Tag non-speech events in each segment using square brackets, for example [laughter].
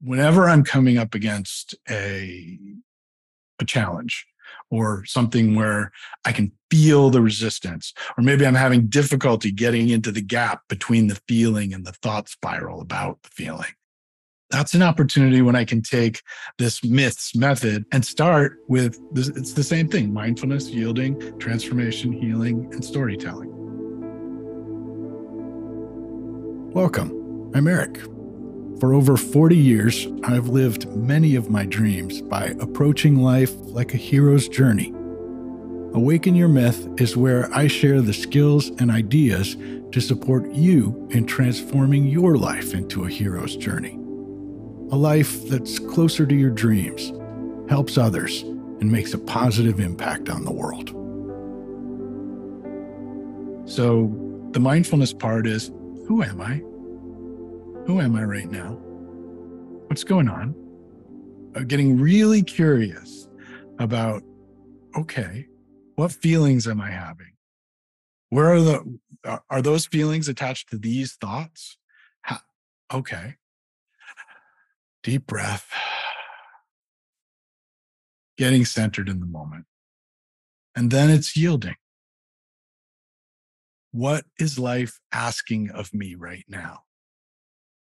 whenever I'm coming up against a a challenge or something where I can feel the resistance, or maybe I'm having difficulty getting into the gap between the feeling and the thought spiral about the feeling. That's an opportunity when I can take this myths method and start with this. It's the same thing mindfulness, yielding, transformation, healing, and storytelling. Welcome. I'm Eric. For over 40 years, I've lived many of my dreams by approaching life like a hero's journey. Awaken Your Myth is where I share the skills and ideas to support you in transforming your life into a hero's journey. A life that's closer to your dreams, helps others, and makes a positive impact on the world. So, the mindfulness part is who am I? Who am I right now? What's going on? I'm getting really curious about okay, what feelings am I having? Where are the uh, are those feelings attached to these thoughts? How, okay. Deep breath. Getting centered in the moment. And then it's yielding. What is life asking of me right now?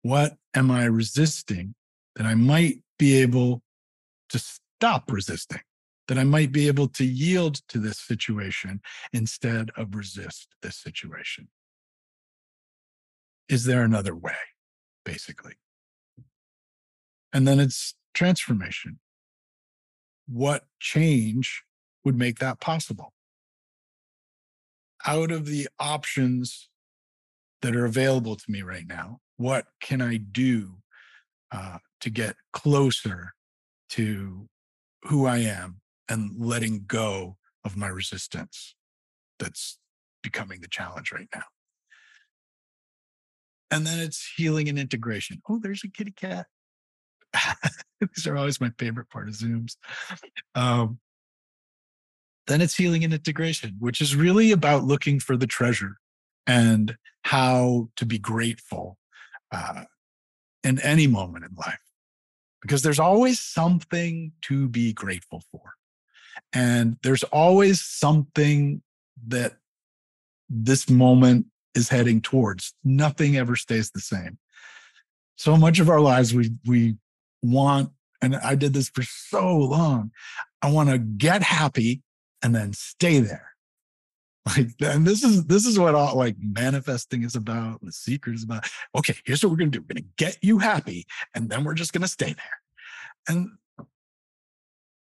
What am I resisting that I might be able to stop resisting? That I might be able to yield to this situation instead of resist this situation? Is there another way, basically? And then it's transformation. What change would make that possible? Out of the options that are available to me right now, what can I do uh, to get closer to who I am and letting go of my resistance that's becoming the challenge right now. And then it's healing and integration. Oh, there's a kitty cat. [laughs] These are always my favorite part of Zooms. Um, then it's healing and integration, which is really about looking for the treasure and how to be grateful uh, in any moment in life because there's always something to be grateful for. And there's always something that this moment is heading towards. Nothing ever stays the same. So much of our lives, we, we want, and I did this for so long, I want to get happy and then stay there. Like, and this is this is what all like manifesting is about. The secret is about. Okay, here's what we're gonna do. We're gonna get you happy, and then we're just gonna stay there. And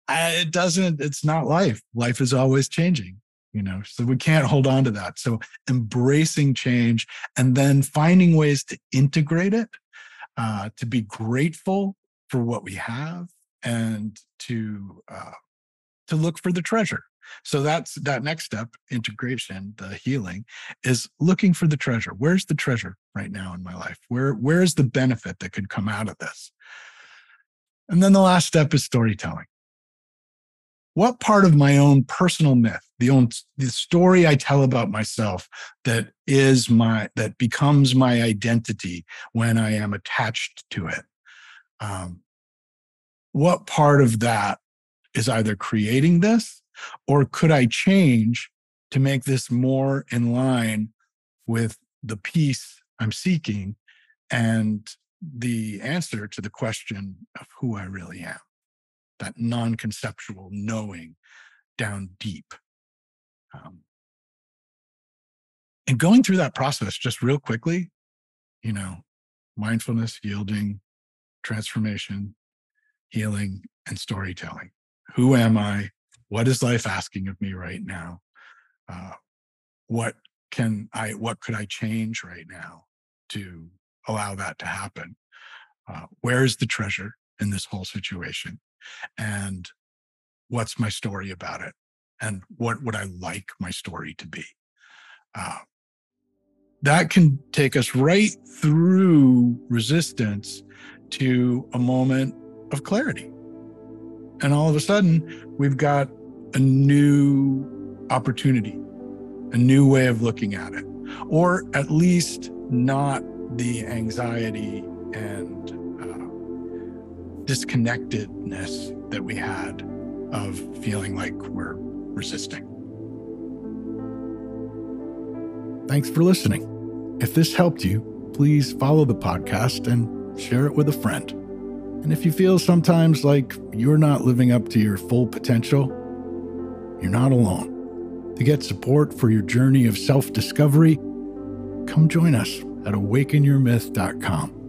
I, it doesn't. It's not life. Life is always changing. You know, so we can't hold on to that. So embracing change and then finding ways to integrate it, uh, to be grateful for what we have, and to uh, to look for the treasure so that's that next step, integration, the healing, is looking for the treasure. Where's the treasure right now in my life? Where where's the benefit that could come out of this? And then the last step is storytelling. What part of my own personal myth, the own the story I tell about myself that is my that becomes my identity when I am attached to it? Um, what part of that is either creating this or could I change to make this more in line with the peace I'm seeking and the answer to the question of who I really am? That non conceptual knowing down deep. Um, and going through that process just real quickly, you know, mindfulness, yielding, transformation, healing, and storytelling. Who am I? What is life asking of me right now? Uh, what can i what could i change right now to allow that to happen? Uh, where's the treasure in this whole situation? And what's my story about it? And what would i like my story to be? Uh, that can take us right through resistance to a moment of clarity. And all of a sudden we've got a new opportunity, a new way of looking at it, or at least not the anxiety and uh, disconnectedness that we had of feeling like we're resisting. Thanks for listening. If this helped you, please follow the podcast and share it with a friend. And if you feel sometimes like you're not living up to your full potential, you're not alone. To get support for your journey of self discovery, come join us at awakenyourmyth.com.